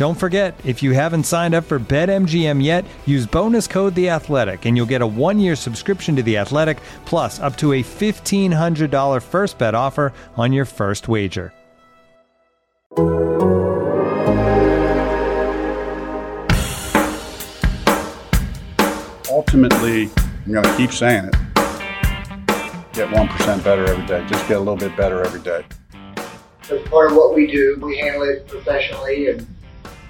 Don't forget, if you haven't signed up for BetMGM yet, use bonus code The Athletic, and you'll get a one-year subscription to The Athletic, plus up to a fifteen hundred dollar first bet offer on your first wager. Ultimately, I'm going to keep saying it. Get 1% better every day. Just get a little bit better every day. As part of what we do, we handle it professionally, and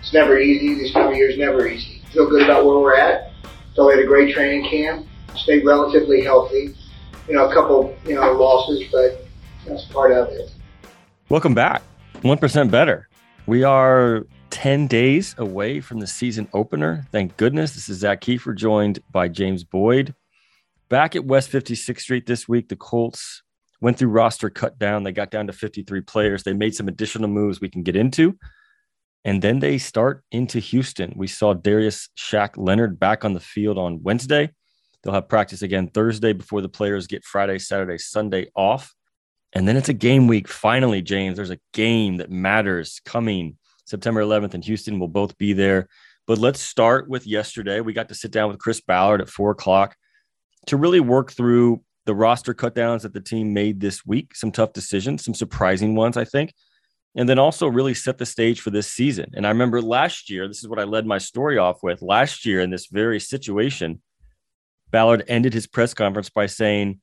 it's never easy. This time of year is never easy. Feel good about where we're at. So we had a great training camp. Stayed relatively healthy. You know, a couple, you know, losses, but that's part of it. Welcome back. 1% better. We are 10 days away from the season opener. Thank goodness. This is Zak Keefer, joined by James Boyd. Back at West 56th Street this week, the Colts went through roster cut down. They got down to 53 players. They made some additional moves we can get into. And then they start into Houston. We saw Darius Shaq Leonard back on the field on Wednesday. They'll have practice again Thursday before the players get Friday, Saturday, Sunday off. And then it's a game week. Finally, James, there's a game that matters coming September 11th in Houston. We'll both be there. But let's start with yesterday. We got to sit down with Chris Ballard at four o'clock to really work through the roster cutdowns that the team made this week. Some tough decisions, some surprising ones, I think and then also really set the stage for this season. And I remember last year, this is what I led my story off with. Last year, in this very situation, Ballard ended his press conference by saying,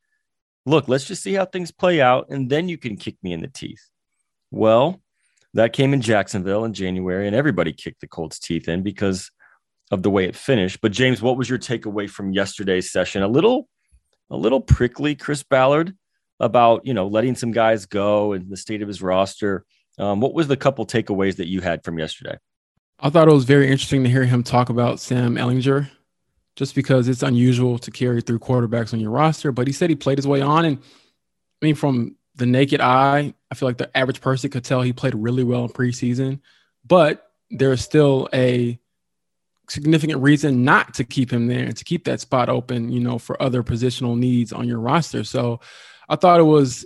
Look, let's just see how things play out, and then you can kick me in the teeth. Well, that came in Jacksonville in January, and everybody kicked the Colts' teeth in because of the way it finished. But James, what was your takeaway from yesterday's session? A little, a little prickly, Chris Ballard, about you know letting some guys go and the state of his roster. Um, what was the couple takeaways that you had from yesterday? I thought it was very interesting to hear him talk about Sam Ehlinger, just because it's unusual to carry through quarterbacks on your roster. But he said he played his way on, and I mean, from the naked eye, I feel like the average person could tell he played really well in preseason. But there is still a significant reason not to keep him there and to keep that spot open, you know, for other positional needs on your roster. So I thought it was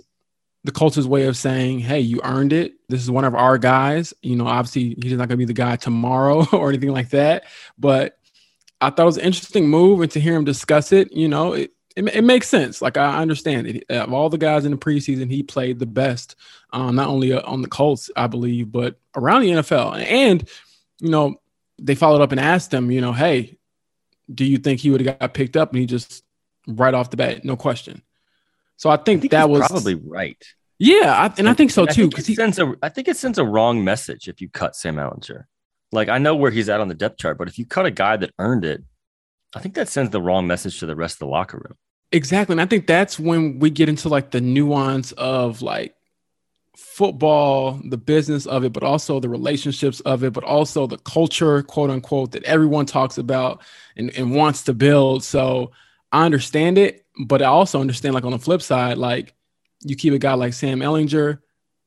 the Colts' way of saying, hey, you earned it. This is one of our guys. You know, obviously he's not going to be the guy tomorrow or anything like that. But I thought it was an interesting move. And to hear him discuss it, you know, it, it, it makes sense. Like I understand it. Of all the guys in the preseason, he played the best, um, not only uh, on the Colts, I believe, but around the NFL. And, you know, they followed up and asked him, you know, hey, do you think he would have got picked up? And he just right off the bat, no question. So I think, I think that was probably right. Yeah, I, and I think so too. Because he sends a, I think it sends a wrong message if you cut Sam Ehlinger. Like I know where he's at on the depth chart, but if you cut a guy that earned it, I think that sends the wrong message to the rest of the locker room. Exactly, and I think that's when we get into like the nuance of like football, the business of it, but also the relationships of it, but also the culture, quote unquote, that everyone talks about and, and wants to build. So I understand it but I also understand, like on the flip side, like you keep a guy like Sam Ehlinger,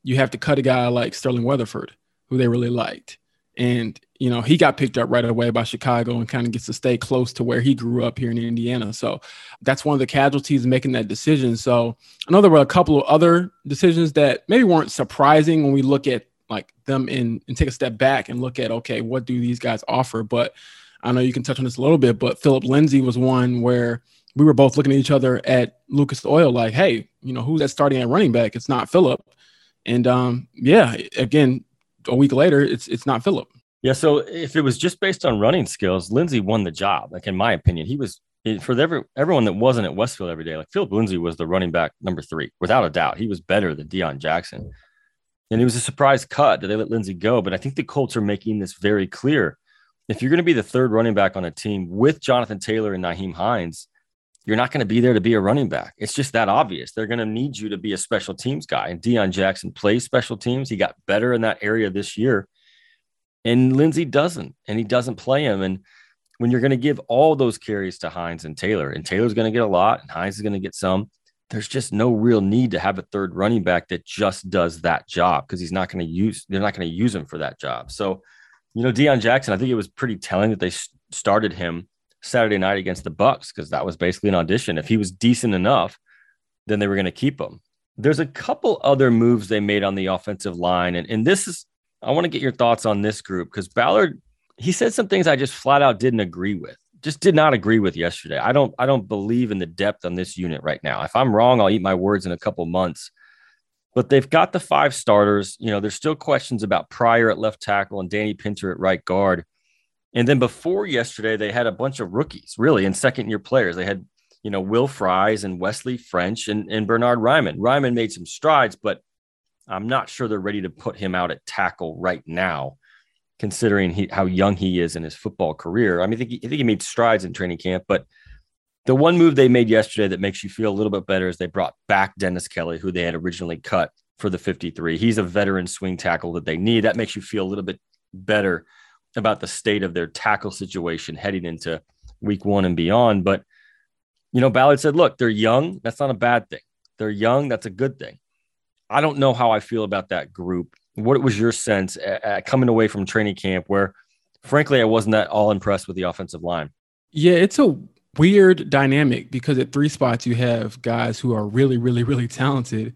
you have to cut a guy like Sterling Weatherford, who they really liked. And, you know, he got picked up right away by Chicago and kind of gets to stay close to where he grew up here in Indiana. So that's one of the casualties making that decision. So I know there were a couple of other decisions that maybe weren't surprising when we look at like them in and take a step back and look at, okay, what do these guys offer? But I know you can touch on this a little bit, but Philip Lindsay was one where we were both looking at each other at Lucas Oil, like, hey, you know, who's that starting at running back? It's not Philip. And um, yeah, again, a week later, it's it's not Philip. Yeah, so if it was just based on running skills, Lindsay won the job. Like in my opinion, he was for every, everyone that wasn't at Westfield every day. Like Philip Lindsay was the running back number three, without a doubt. He was better than Deon Jackson, and it was a surprise cut that they let Lindsay go. But I think the Colts are making this very clear. If you're going to be the third running back on a team with Jonathan Taylor and Nyheim Hines, you're not going to be there to be a running back. It's just that obvious. They're going to need you to be a special teams guy. And Deon Jackson plays special teams. He got better in that area this year. And Lindsay doesn't, and he doesn't play him. And when you're going to give all those carries to Hines and Taylor, and Taylor's going to get a lot, and Hines is going to get some, there's just no real need to have a third running back that just does that job because he's not going to use, they're not going to use him for that job. So, you know, Deon Jackson, I think it was pretty telling that they started him Saturday night against the Bucs because that was basically an audition. If he was decent enough, then they were going to keep him. There's a couple other moves they made on the offensive line, and, and this is I want to get your thoughts on this group because Ballard he said some things I just flat out didn't agree with. Just did not agree with yesterday. I don't I don't believe in the depth on this unit right now. If I'm wrong, I'll eat my words in a couple months. But they've got the five starters. You know, there's still questions about Pryor at left tackle and Danny Pinter at right guard. And then before yesterday, they had a bunch of rookies, really, and second year players. They had, you know, Will Fries and Wesley French and, and Bernhard Ryman. Raimann made some strides, but I'm not sure they're ready to put him out at tackle right now, considering he, how young he is in his football career. I mean, I think, he, I think he made strides in training camp, but the one move they made yesterday that makes you feel a little bit better is they brought back Dennis Kelly, who they had originally cut for the 53. He's a veteran swing tackle that they need. That makes you feel a little bit better about the state of their tackle situation heading into week one and beyond. But, you know, Ballard said, look, they're young. That's not a bad thing. They're young. That's a good thing. I don't know how I feel about that group. What was your sense coming away from training camp where, frankly, I wasn't that all impressed with the offensive line? Yeah, it's a weird dynamic because at three spots you have guys who are really, really, really talented.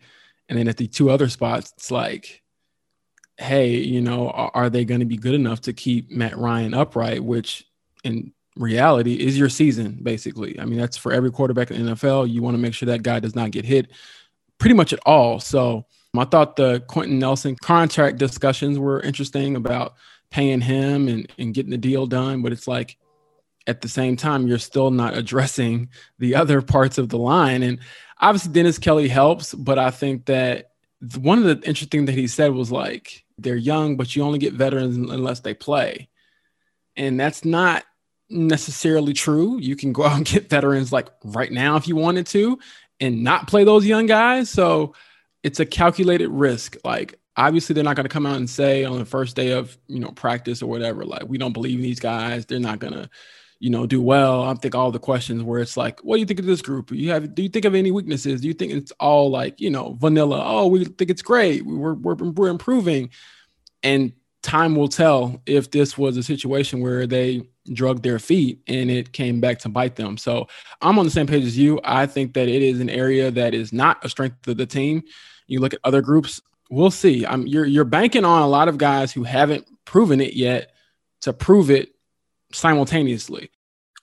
And then at the two other spots, it's like, hey, you know, are, are they going to be good enough to keep Matt Ryan upright, which in reality is your season, basically. I mean, that's for every quarterback in the NFL. You want to make sure that guy does not get hit pretty much at all. So I thought the Quenton Nelson contract discussions were interesting about paying him and, and getting the deal done. But it's like at the same time, you're still not addressing the other parts of the line. And obviously, Dennis Kelly helps, but I think that one of the interesting things that he said was like, they're young, but you only get veterans unless they play. And that's not necessarily true. You can go out and get veterans like right now if you wanted to and not play those young guys. So it's a calculated risk. Like obviously they're not going to come out and say on the first day of, you know, practice or whatever, like we don't believe in these guys. They're not going to, you know, do well. I think all the questions where it's like, what do you think of this group? You have, do you think of any weaknesses? Do you think it's all like, you know, vanilla? Oh, we think it's great. We're, we're, we're improving. And time will tell if this was a situation where they drug their feet and it came back to bite them. So I'm on the same page as you. I think that it is an area that is not a strength of the team. You look at other groups, we'll see. I'm you're you're banking on a lot of guys who haven't proven it yet to prove it simultaneously.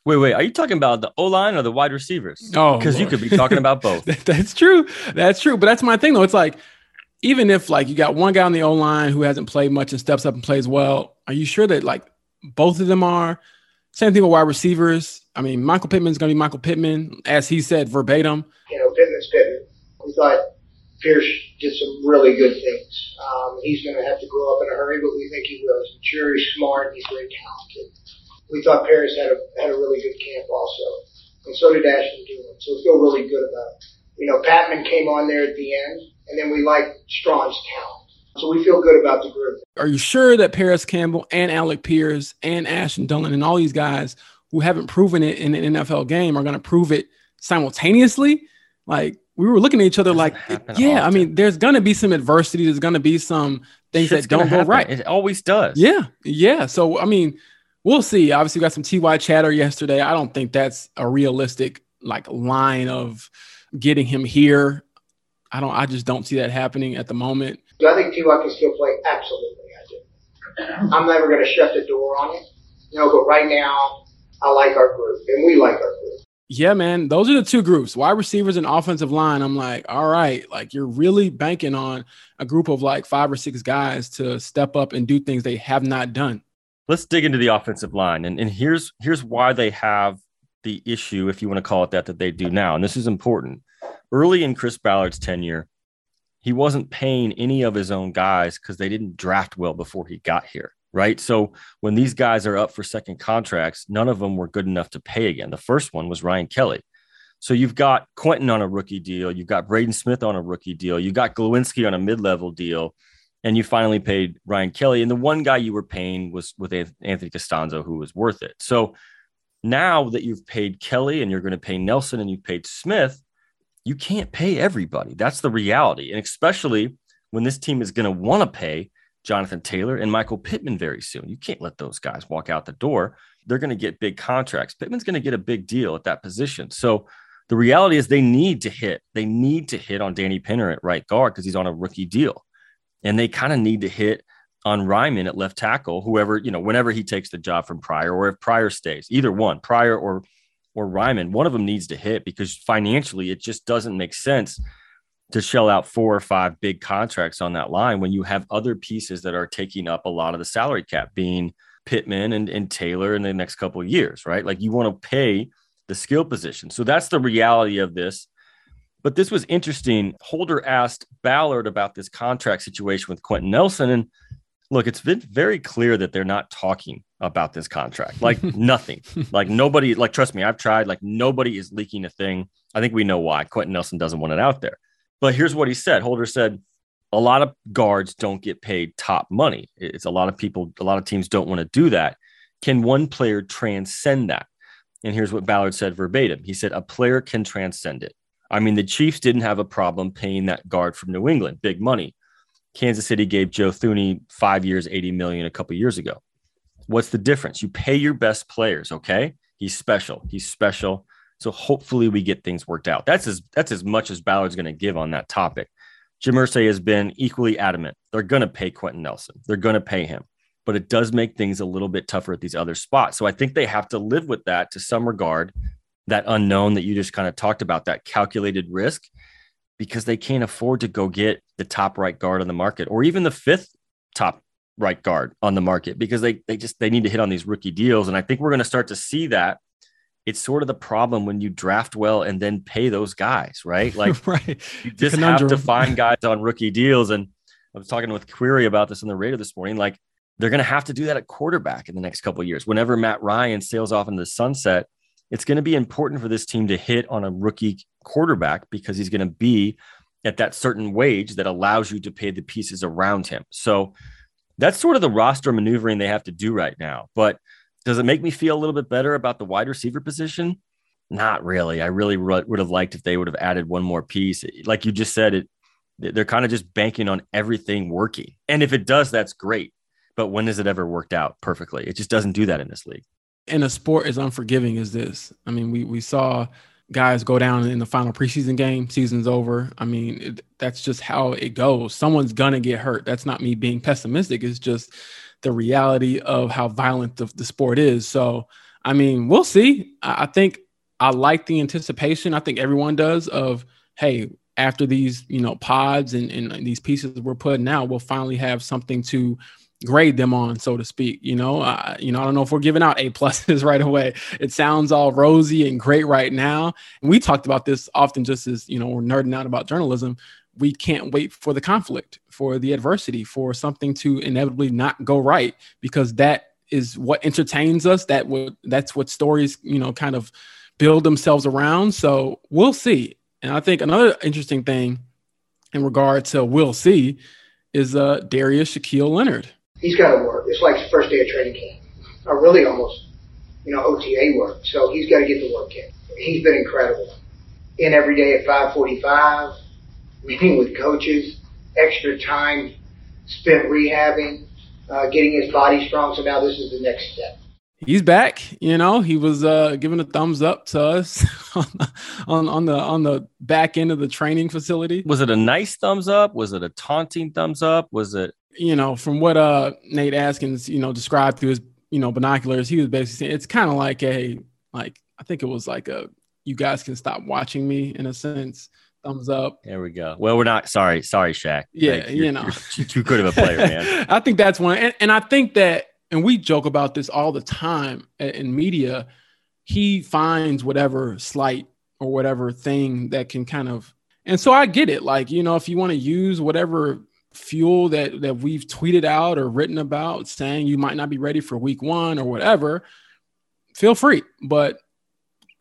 Wait, wait. Are you talking about the O line or the wide receivers? Oh, because you could be talking about both. that's true. That's true. But that's my thing, though. It's like even if like you got one guy on the O line who hasn't played much and steps up and plays well, are you sure that like both of them are? Same thing with wide receivers. I mean, Michael Pittman's going to be Michael Pittman, as he said verbatim. You know, Pittman's Pittman. We thought Pierce did some really good things. Um, he's going to have to grow up in a hurry, but we think he will. He's mature, he's smart, he's very talented. We thought Parris had a had a really good camp also, and so did Ashton Dulin. So we feel really good about it. You know, Patman came on there at the end, and then we like Strachan's talent. So we feel good about the group. Are you sure that Parris Campbell and Alec Pierce and Ashton Dulin and all these guys who haven't proven it in an NFL game are going to prove it simultaneously? Like we were looking at each other like, yeah, often. I mean, there's going to be some adversity. There's going to be some things Shit's that don't go right. It always does. Yeah. Yeah. So, I mean, we'll see. Obviously, we got some TY chatter yesterday. I don't think that's a realistic like line of getting him here. I don't, I just don't see that happening at the moment. Do I think T.Y. can still play? Absolutely, I do. I'm never going to shut the door on it. You know, but right now, I like our group, and we like our group. Yeah, man. Those are the two groups, wide receivers and offensive line. I'm like, all right, like you're really banking on a group of like five or six guys to step up and do things they have not done. Let's dig into the offensive line. And, and here's here's why they have the issue, if you want to call it that, that they do now. And this is important. Early in Chris Ballard's tenure, he wasn't paying any of his own guys because they didn't draft well before he got here. Right. So when these guys are up for second contracts, none of them were good enough to pay again. The first one was Ryan Kelly. So you've got Quenton on a rookie deal, you've got Braden Smith on a rookie deal, you got Glowinski on a mid-level deal, and you finally paid Ryan Kelly. And the one guy you were paying was with Anthony Castonzo, who was worth it. So now that you've paid Kelly and you're going to pay Nelson and you've paid Smith, you can't pay everybody. That's the reality. And especially when this team is going to want to pay Jonathan Taylor and Michael Pittman very soon. You can't let those guys walk out the door. They're going to get big contracts. Pittman's going to get a big deal at that position. So the reality is they need to hit. They need to hit on Danny Pinter at right guard because he's on a rookie deal. And they kind of need to hit on Raimann at left tackle, whoever, you know, whenever he takes the job from Pryor or if Pryor stays, either one, Pryor or or Raimann, one of them needs to hit because financially it just doesn't make sense to shell out four or five big contracts on that line when you have other pieces that are taking up a lot of the salary cap, being Pittman and, and Taylor in the next couple of years, right? Like you want to pay the skill position. So that's the reality of this. But this was interesting. Holder asked Ballard about this contract situation with Quenton Nelson. And look, it's been very clear that they're not talking about this contract. Like nothing. Like nobody, like trust me, I've tried. Like nobody is leaking a thing. I think we know why. Quenton Nelson doesn't want it out there. But here's what he said. Holder said, a lot of guards don't get paid top money. It's a lot of people, a lot of teams don't want to do that. Can one player transcend that? And here's what Ballard said verbatim. He said, a player can transcend it. I mean, the Chiefs didn't have a problem paying that guard from New England, big money. Kansas City gave Joe Thuney five years, 80 million a couple years ago. What's the difference? You pay your best players, okay? He's special. He's special. So hopefully we get things worked out. That's as that's as much as Ballard's going to give on that topic. Jim Irsay has been equally adamant. They're going to pay Quenton Nelson. They're going to pay him, but it does make things a little bit tougher at these other spots. So I think they have to live with that to some regard, that unknown that you just kind of talked about, that calculated risk, because they can't afford to go get the top right guard on the market or even the fifth top right guard on the market because they they just they need to hit on these rookie deals. And I think we're going to start to see that it's sort of the problem when you draft well and then pay those guys, right? Like right. you just have to find guys on rookie deals. And I was talking with Query about this on the radio this morning. Like they're going to have to do that at quarterback in the next couple of years. Whenever Matt Ryan sails off into the sunset, it's going to be important for this team to hit on a rookie quarterback because he's going to be at that certain wage that allows you to pay the pieces around him. So that's sort of the roster maneuvering they have to do right now. But does it make me feel a little bit better about the wide receiver position? Not really. I really would have liked if they would have added one more piece. Like you just said, it they're kind of just banking on everything working. And if it does, that's great. But when has it ever worked out perfectly? It just doesn't do that in this league. In a sport as unforgiving as this, I mean, we we saw guys go down in the final preseason game. Season's over. I mean, it, that's just how it goes. Someone's gonna get hurt. That's not me being pessimistic. It's just the reality of how violent the, the sport is. So, I mean, we'll see. I, I think I like the anticipation. I think everyone does of, hey, after these, you know, pods and, and these pieces we're putting out, we'll finally have something to grade them on, so to speak. You know, uh, you know, I don't know if we're giving out A pluses right away. It sounds all rosy and great right now. And we talked about this often, just as you know, we're nerding out about journalism we can't wait for the conflict, for the adversity, for something to inevitably not go right, because that is what entertains us. That what that's what stories, you know, kind of build themselves around. So we'll see. And I think another interesting thing in regard to we'll see is uh Darius Shaquille Leonard. He's got to work. It's like the first day of training camp, or really almost, you know, OTA work. So he's got to get the work in. He's been incredible. In every day at 545 meeting with coaches, extra time spent rehabbing, uh, getting his body strong. So now this is the next step. He's back. You know, he was uh, giving a thumbs up to us on, on the on the back end of the training facility. Was it a nice thumbs up? Was it a taunting thumbs up? Was it? You know, from what uh, Nate Atkins, you know, described through his you know binoculars, he was basically saying it's kind of like a like I think it was like a you guys can stop watching me in a sense thumbs up. There we go. Well, we're not sorry, sorry, Shaq. Yeah, like, you know, you're too good of a player, man. I think that's one, and, and I think that and we joke about this all the time in media. He finds whatever slight or whatever thing that can kind of, and so I get it. Like, you know, if you want to use whatever fuel that that we've tweeted out or written about saying you might not be ready for week one or whatever, feel free. But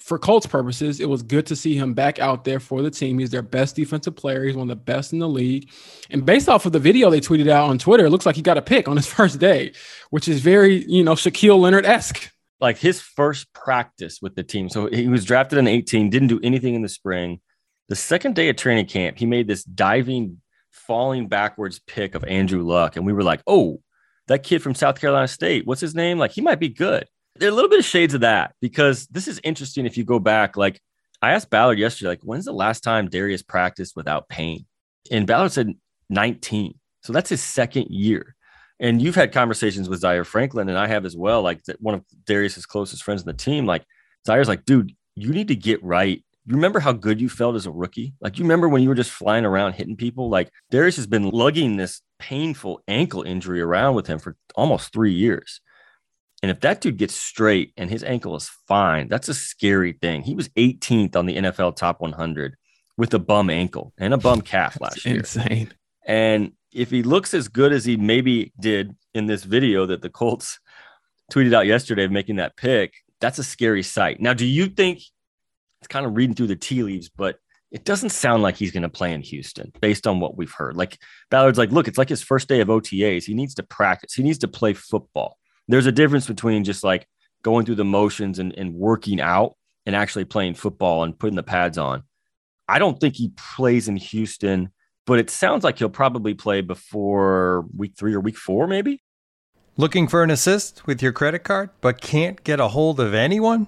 for Colts purposes, it was good to see him back out there for the team. He's their best defensive player. He's one of the best in the league. And based off of the video they tweeted out on Twitter, it looks like he got a pick on his first day, which is very, you know, Shaquille Leonard esque. Like his first practice with the team. So he was drafted in 18, didn't do anything in the spring. The second day of training camp, he made this diving, falling backwards pick of Andrew Luck. And we were like, oh, that kid from South Carolina State, what's his name? Like he might be good there are a little bit of shades of that because this is interesting if you go back. Like I asked Ballard yesterday, like, when's the last time Darius practiced without pain? And Ballard said 19. So that's his second year. And you've had conversations with Zaire Franklin, and I have as well. Like one of Darius's closest friends in the team, like Zaire's like, dude, you need to get right. You remember how good you felt as a rookie? Like you remember when you were just flying around hitting people? Like Darius has been lugging this painful ankle injury around with him for almost three years. And if that dude gets straight and his ankle is fine, that's a scary thing. He was 18th on the NFL top 100 with a bum ankle and a bum calf last year. Insane. And if he looks as good as he maybe did in this video that the Colts tweeted out yesterday of making that pick, that's a scary sight. Now, do you think it's kind of reading through the tea leaves, but it doesn't sound like he's going to play in Houston based on what we've heard. Like Ballard's like, look, it's like his first day of OTAs. He needs to practice, he needs to play football there's a difference between just like going through the motions and, and working out and actually playing football and putting the pads on. I don't think he plays in Houston, but it sounds like he'll probably play before week three or week four, maybe. Looking for an assist with your credit card, but can't get a hold of anyone?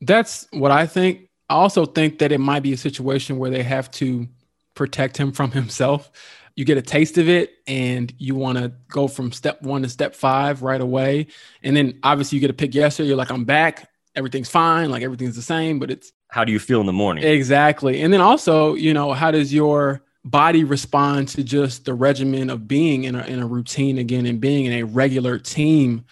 That's what I think. I also think that it might be a situation where they have to protect him from himself. You get a taste of it and you want to go from step one to step five right away. And then obviously you get a pick yesterday. You're like, I'm back. Everything's fine. Like everything's the same, but it's how do you feel in the morning? Exactly. And then also, you know, how does your body respond to just the regimen of being in a, in a routine again and being in a regular team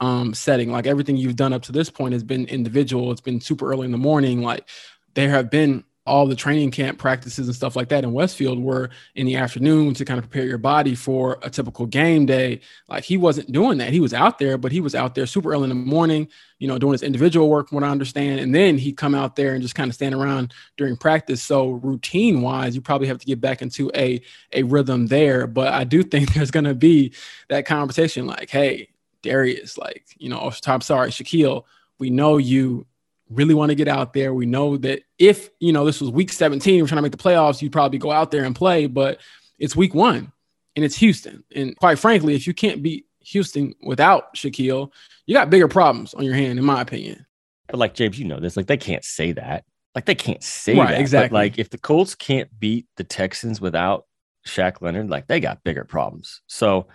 um, setting. Like everything you've done up to this point has been individual. It's been super early in the morning. Like there have been all the training camp practices and stuff like that in Westfield were in the afternoon to kind of prepare your body for a typical game day. Like he wasn't doing that. He was out there, but he was out there super early in the morning, you know, doing his individual work, from what I understand. And then he'd come out there and just kind of stand around during practice. So routine wise, you probably have to get back into a a rhythm there. But I do think there's gonna be that conversation like, hey, Darius, like, you know, I'm sorry, Shaquille, we know you really want to get out there. We know that if, you know, this was week 17, we're trying to make the playoffs, you'd probably go out there and play, but it's week one and it's Houston. And quite frankly, if you can't beat Houston without Shaquille, you got bigger problems on your hand, in my opinion. But like James, you know this, like they can't say that. Like they can't say right, that. Exactly. But like if the Colts can't beat the Texans without Shaq Leonard, like they got bigger problems. So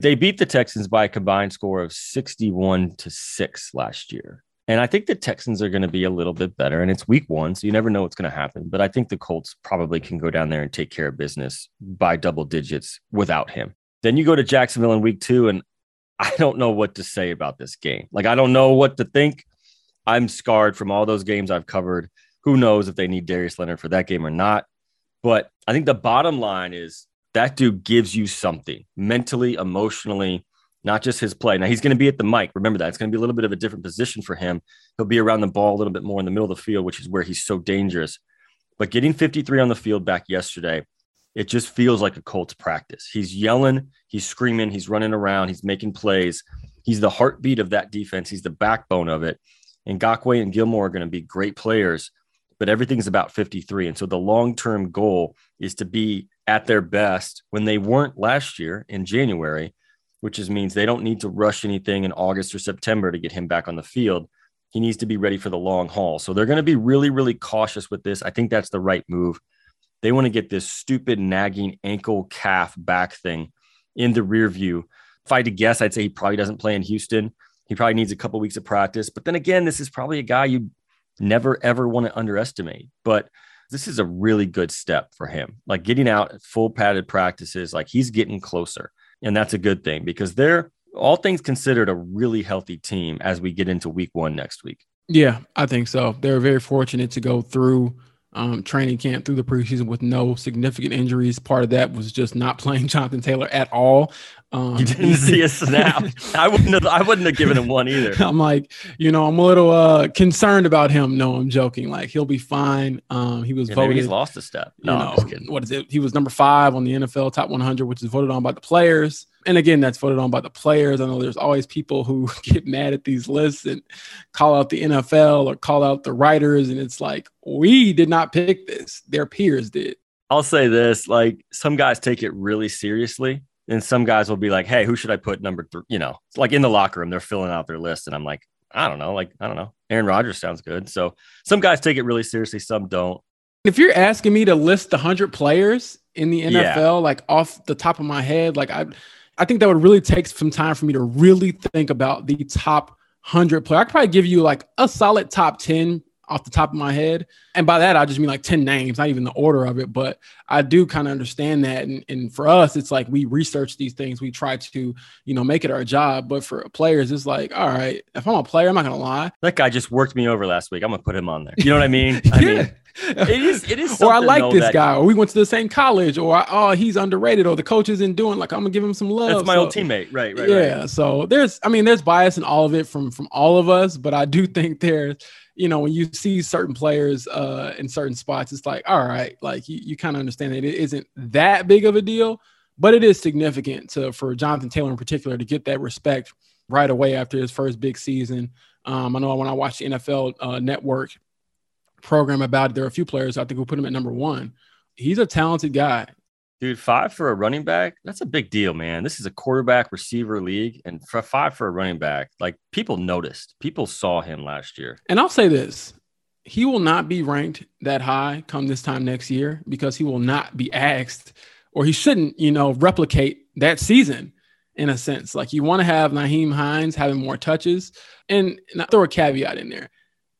they beat the Texans by a combined score of 61 to 6 last year. And I think the Texans are going to be a little bit better. And it's week one, so you never know what's going to happen. But I think the Colts probably can go down there and take care of business by double digits without him. Then you go to Jacksonville in week two, and I don't know what to say about this game. Like, I don't know what to think. I'm scarred from all those games I've covered. Who knows if they need Darius Leonard for that game or not? But I think the bottom line is that dude gives you something mentally, emotionally. not just his play. Now he's going to be at the mic. Remember that it's going to be a little bit of a different position for him. He'll be around the ball a little bit more in the middle of the field, which is where he's so dangerous. But getting 53 on the field back yesterday, it just feels like a Colts practice. He's yelling, he's screaming, he's running around, he's making plays. He's the heartbeat of that defense. He's the backbone of it. And Ngakoue and Gilmore are going to be great players, but everything's about 53. And so the long term goal is to be at their best when they weren't last year in January, which is means they don't need to rush anything in August or September to get him back on the field. He needs to be ready for the long haul. So they're going to be really, really cautious with this. I think that's the right move. They want to get this stupid nagging ankle calf back thing in the rear view. If I had to guess, I'd say he probably doesn't play in Houston. He probably needs a couple weeks of practice. But then again, this is probably a guy you never ever want to underestimate. But this is a really good step for him. Like getting out full padded practices, like he's getting closer. And that's a good thing because they're all things considered a really healthy team as we get into week one next week. Yeah, I think so. They're very fortunate to go through um, training camp through the preseason with no significant injuries. Part of that was just not playing Jonathan Taylor at all. Um, you didn't see a snap. I wouldn't have. I wouldn't have given him one either. I'm like, you know, I'm a little uh, concerned about him. No, I'm joking. Like he'll be fine. Um, he was yeah, voted. he's lost a step. No, you know, what is it? He was number five on the NFL top 100, which is voted on by the players and again, that's voted on by the players. I know there's always people who get mad at these lists and call out the NFL or call out the writers. And it's like, we did not pick this, their peers did. I'll say this like, some guys take it really seriously. And some guys will be like, hey, who should I put number three? You know, it's like in the locker room, they're filling out their list. And I'm like, I don't know. Like, I don't know. Aaron Rodgers sounds good. So some guys take it really seriously, some don't. If you're asking me to list the 100 players in the NFL, yeah. like off the top of my head, like I, I think that would really take some time for me to really think about the top 100 player. I could probably give you like a solid top 10 off the top of my head. And by that, I just mean like 10 names, not even the order of it. But I do kind of understand that. And, and for us, it's like we research these things, we try to, you know, make it our job. But for players, it's like, all right, if I'm a player, I'm not going to lie. That guy just worked me over last week. I'm going to put him on there. You know what I mean? I yeah. mean, it is it is or I like this guy, or we went to the same college, or oh he's underrated, or the coach isn't doing like I'm gonna give him some love. That's my so, old teammate, right? Right. Yeah. Right. So there's I mean there's bias in all of it from from all of us, but I do think there's you know when you see certain players uh in certain spots, it's like all right, like you, you kind of understand that it isn't that big of a deal, but it is significant to for Jonathan Taylor in particular to get that respect right away after his first big season. Um, I know when I watched the NFL uh, Network program about it. There are a few players I think will put him at number one. He's a talented guy. Dude, five for a running back, that's a big deal, man. This is a quarterback receiver league. And for five for a running back, like people noticed, people saw him last year. And I'll say this he will not be ranked that high come this time next year because he will not be asked or he shouldn't, you know, replicate that season in a sense. Like you want to have Nyheim Hines having more touches. And, and I throw a caveat in there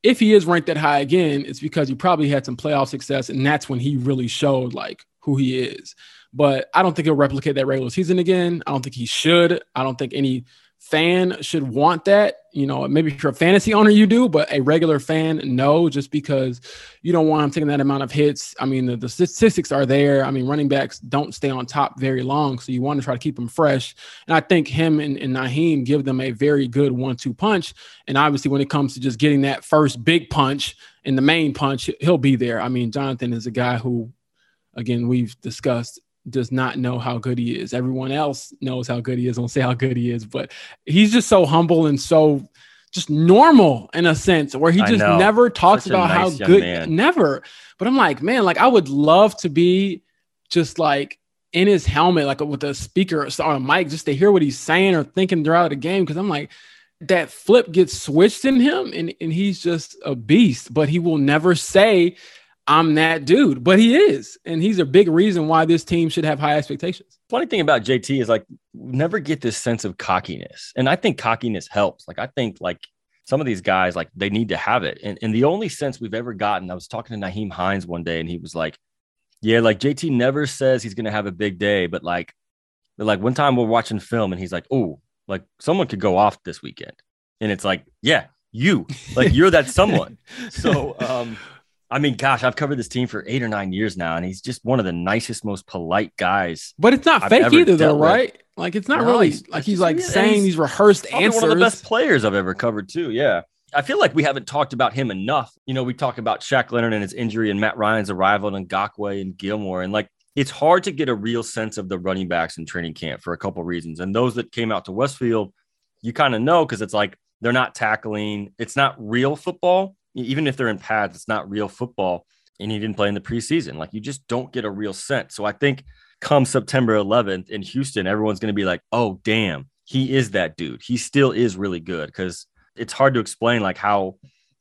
if he is ranked that high again, it's because he probably had some playoff success, and that's when he really showed like who he is. But I don't think he'll replicate that regular season again. I don't think he should. I don't think any fan should want that. You know, maybe if you're a fantasy owner, you do, but a regular fan, no, just because you don't want him taking that amount of hits. I mean, the, the statistics are there. I mean, running backs don't stay on top very long, so you want to try to keep them fresh. And I think him and, and Nyheim give them a very good one-two punch. And obviously, when it comes to just getting that first big punch and the main punch, he'll be there. I mean, Jonathan is a guy who, again, we've discussed does not know how good he is. Everyone else knows how good he is. Don't say how good he is, but he's just so humble and so just normal in a sense where he just never talks Such about nice how good man. never. But I'm like, man, like I would love to be just like in his helmet, like with a speaker or a mic, just to hear what he's saying or thinking throughout the game. Cause I'm like, that flip gets switched in him and, and he's just a beast, but he will never say I'm that dude, but he is. And he's a big reason why this team should have high expectations. Funny thing about JT is like never get this sense of cockiness. And I think cockiness helps. Like I think like some of these guys, like they need to have it. And, and the only sense we've ever gotten, I was talking to Nyheim Hines one day and he was like, Yeah, like JT never says he's gonna have a big day, but like like one time we're watching film and he's like, Oh, like someone could go off this weekend. And it's like, yeah, you like you're that someone. so um I mean, gosh, I've covered this team for eight or nine years now, and he's just one of the nicest, most polite guys. But it's not I've fake either, though, dealt with. right? Like it's not No, really he's- like he's like saying he's these rehearsed answers. one of the best players I've ever covered too. Yeah. I feel like we haven't talked about him enough. You know, we talk about Shaq Leonard and his injury and Matt Ryan's arrival and Ngakoue and Gilmore. And like it's hard to get a real sense of the running backs in training camp for a couple reasons. And those that came out to Westfield, you kind of know because it's like they're not tackling, it's not real football. Even if they're in pads, it's not real football. And he didn't play in the preseason. Like you just don't get a real sense. So I think come September 11th in Houston, everyone's going to be like, oh, damn, he is that dude. He still is really good because it's hard to explain like how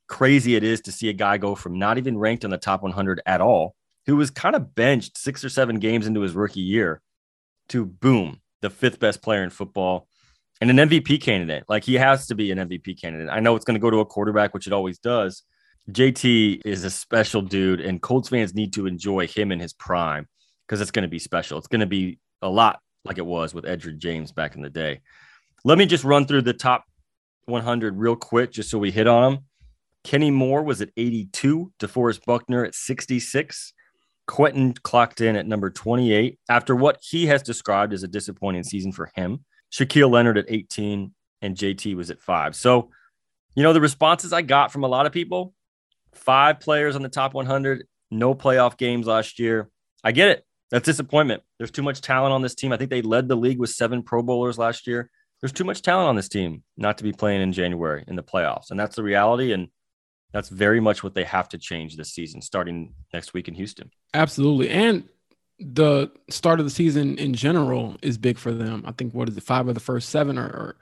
crazy it is to see a guy go from not even ranked in the top 100 at all, who was kind of benched six or seven games into his rookie year, to boom, the fifth best player in football and an MVP candidate. Like he has to be an MVP candidate. I know it's going to go to a quarterback, which it always does. JT is a special dude, and Colts fans need to enjoy him in his prime because it's going to be special. It's going to be a lot like it was with Edgerrin James back in the day. Let me just run through the top 100 real quick, just so we hit on them. Kenny Moore was at 82, DeForest Buckner at 66. Quenton clocked in at number 28 after what he has described as a disappointing season for him. Shaquille Leonard at 18 and JT was at five. So, you know, the responses I got from a lot of people five players on the top 100, no playoff games last year. I get it. That's disappointment. There's too much talent on this team. I think they led the league with seven Pro Bowlers last year. There's too much talent on this team not to be playing in January in the playoffs. And that's the reality. And that's very much what they have to change this season, starting next week in Houston. Absolutely. And the start of the season in general is big for them. I think what is it, five of the first seven are are,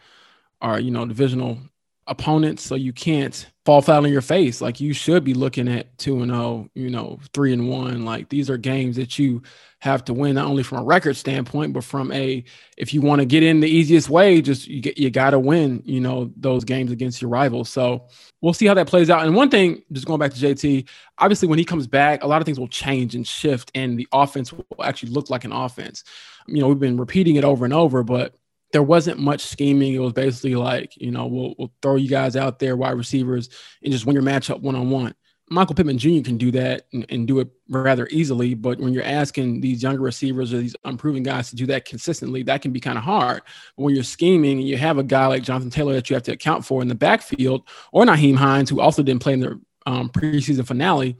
are you know divisional opponents. So you can't fall flat on your face. Like you should be looking at two and oh, you know, three and one. Like these are games that you have to win, not only from a record standpoint, but from a if you want to get in the easiest way, just you you gotta win, you know, those games against your rivals. So we'll see how that plays out. And one thing, just going back to JT, obviously when he comes back, a lot of things will change and shift, and the offense will actually look like an offense. You know, we've been repeating it over and over, but there wasn't much scheming. It was basically like, you know, we'll, we'll throw you guys out there, wide receivers, and just win your matchup one on one. Michael Pittman Jr. can do that and, and do it rather easily. But when you're asking these younger receivers or these unproven guys to do that consistently, that can be kind of hard. But when you're scheming and you have a guy like Jonathan Taylor that you have to account for in the backfield, or Nyheim Hines, who also didn't play in the um, preseason finale,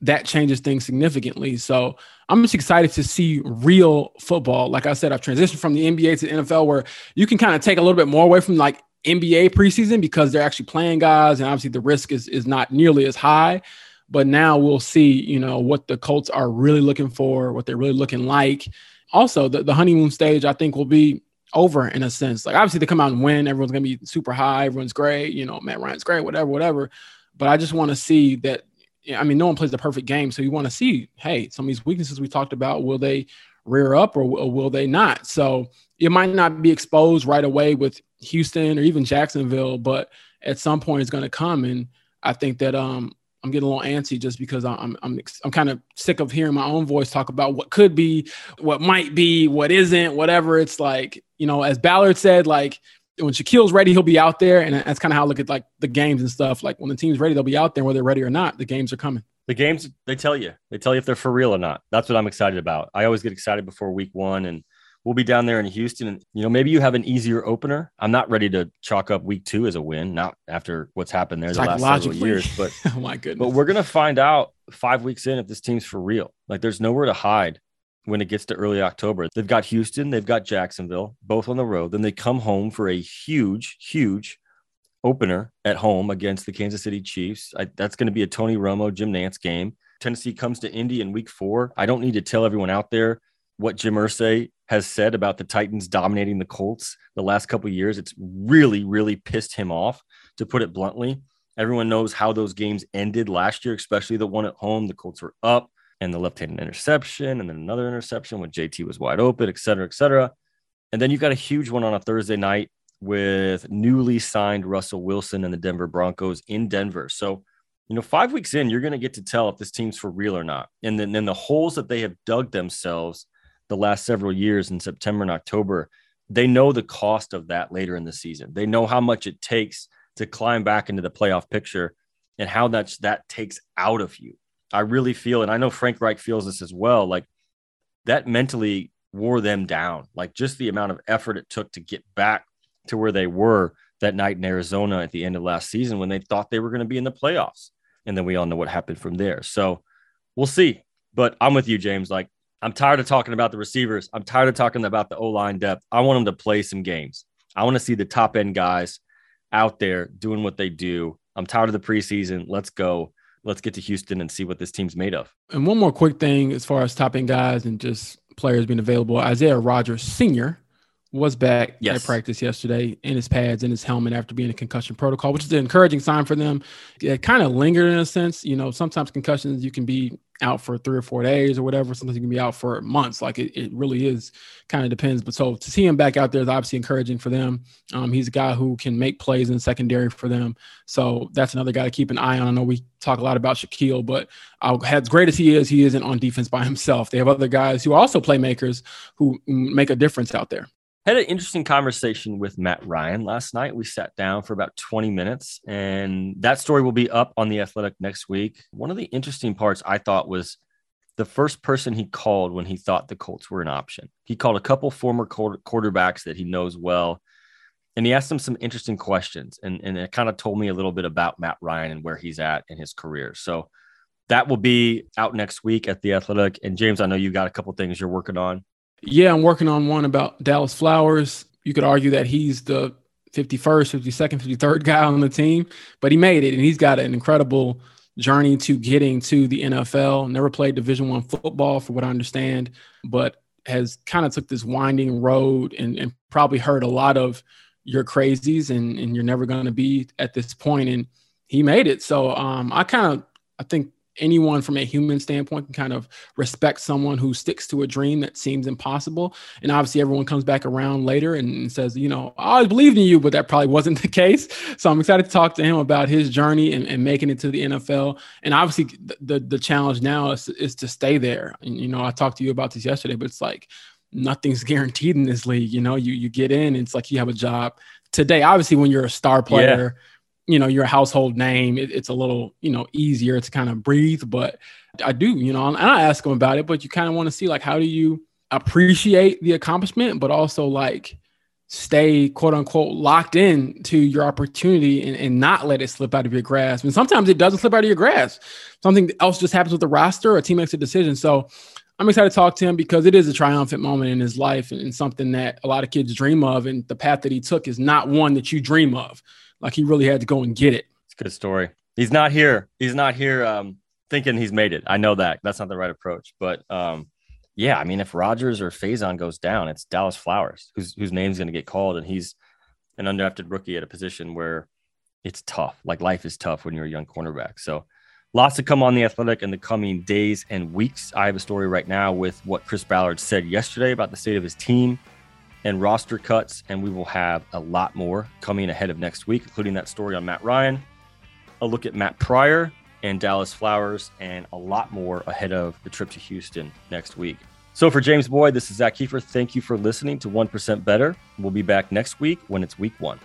that changes things significantly. So I'm just excited to see real football. Like I said, I've transitioned from the NBA to the NFL where you can kind of take a little bit more away from like NBA preseason because they're actually playing guys and obviously the risk is is not nearly as high. But now we'll see, you know, what the Colts are really looking for, what they're really looking like. Also, the, the honeymoon stage, I think, will be over in a sense. Like obviously they come out and win, everyone's gonna be super high, everyone's great, you know, Matt Ryan's great, whatever, whatever. But I just want to see that I mean, no one plays the perfect game. So you want to see, hey, some of these weaknesses we talked about, will they rear up or, or will they not? So it might not be exposed right away with Houston or even Jacksonville, but at some point it's going to come. And I think that um, I'm getting a little antsy just because I'm I'm I'm kind of sick of hearing my own voice talk about what could be, what might be, what isn't, whatever. It's like you know, as Ballard said, like when Shaquille's ready, he'll be out there, and that's kind of how I look at like the games and stuff. Like when the team's ready, they'll be out there. Whether they're ready or not, the games are coming. The games they tell you, they tell you if they're for real or not. That's what I'm excited about. I always get excited before week one, and we'll be down there in Houston. And you know, maybe you have an easier opener. I'm not ready to chalk up week two as a win, not after what's happened there the last several years, but oh my goodness. but we're gonna find out five weeks in if this team's for real. Like there's nowhere to hide when it gets to early October. They've got Houston, they've got Jacksonville, both on the road. Then they come home for a huge, huge opener at home against the Kansas City Chiefs. I, that's going to be a Tony Romo, Jim Nantz game. Tennessee comes to Indy in week four. I don't need to tell everyone out there what Jim Irsay has said about the Titans dominating the Colts the last couple years. It's really, really pissed him off, to put it bluntly. Everyone knows how those games ended last year, especially the one at home. The Colts were up and the left-handed interception, and then another interception when JT was wide open, et cetera, et cetera. And then you've got a huge one on a Thursday night with newly signed Russell Wilson and the Denver Broncos in Denver. So, you know, five weeks in, you're going to get to tell if this team's for real or not. And then, then the holes that they have dug themselves the last several years in September and October, they know the cost of that later in the season. They know how much it takes to climb back into the playoff picture and how much that takes out of you. I really feel, and I know Frank Reich feels this as well, like that mentally wore them down. Like just the amount of effort it took to get back to where they were that night in Arizona at the end of last season when they thought they were going to be in the playoffs. And then we all know what happened from there. So we'll see. But I'm with you, James. Like, I'm tired of talking about the receivers. I'm tired of talking about the O line depth. I want them to play some games. I want to see the top end guys out there doing what they do. I'm tired of the preseason. Let's go. Let's get to Houston and see what this team's made of. And one more quick thing as far as top end guys and just players being available Isaiah Rodgers Sr was back yes. at practice yesterday in his pads and his helmet after being a concussion protocol, which is an encouraging sign for them. It kind of lingered in a sense. You know, sometimes concussions you can be out for three or four days or whatever. Sometimes you can be out for months. Like it, it really is kind of depends. But so to see him back out there is obviously encouraging for them. Um, he's a guy who can make plays in secondary for them. So that's another guy to keep an eye on. I know we talk a lot about Shaquille, but uh, as great as he is, he isn't on defense by himself. They have other guys who are also playmakers who make a difference out there. Had an interesting conversation with Matt Ryan last night. We sat down for about 20 minutes, and that story will be up on The Athletic next week. One of the interesting parts I thought was the first person he called when he thought the Colts were an option. He called a couple former quarterbacks that he knows well, and he asked them some interesting questions. And, and it kind of told me a little bit about Matt Ryan and where he's at in his career. So that will be out next week at The Athletic. And James, I know you got a couple things you're working on. Yeah, I'm working on one about Dallas Flowers. You could argue that he's the 51st, 52nd, 53rd guy on the team, but he made it and he's got an incredible journey to getting to the NFL. Never played Division One football, for what I understand, but has kind of took this winding road and, and probably heard a lot of you're crazies and, and you're never going to be at this point. And he made it. So um, I kind of I think anyone from a human standpoint can kind of respect someone who sticks to a dream that seems impossible. And obviously, everyone comes back around later and says, you know, I always believed in you, but that probably wasn't the case. So I'm excited to talk to him about his journey and, and making it to the NFL. And obviously, the, the, the challenge now is, is to stay there. And, you know, I talked to you about this yesterday, but it's like, nothing's guaranteed in this league. You know, you you get in, it's like you have a job today. Obviously, when you're a star player, yeah you know you're a household name it, it's a little you know easier to kind of breathe but i do you know and i ask them about it but you kind of want to see like how do you appreciate the accomplishment but also like stay quote unquote locked in to your opportunity and, and not let it slip out of your grasp and sometimes it doesn't slip out of your grasp something else just happens with the roster or a team makes a decision so I'm excited to talk to him because it is a triumphant moment in his life and, and something that a lot of kids dream of. And the path that he took is not one that you dream of. Like he really had to go and get it. It's a good story. He's not here. He's not here um, thinking he's made it. I know that. That's not the right approach. But um, yeah, I mean, if Rodgers or Facyson goes down, it's Dallas Flowers whose whose name's going to get called, and he's an undrafted rookie at a position where it's tough. Like life is tough when you're a young cornerback. So lots to come on the athletic in the coming days and weeks. I have a story right now with what Chris Ballard said yesterday about the state of his team and roster cuts, and we will have a lot more coming ahead of next week, including that story on Matt Ryan, a look at Matt Pryor and Dallas Flowers, and a lot more ahead of the trip to Houston next week. So for James Boyd, this is Zak Keefer. Thank you for listening to 1% Better. We'll be back next week when it's week one.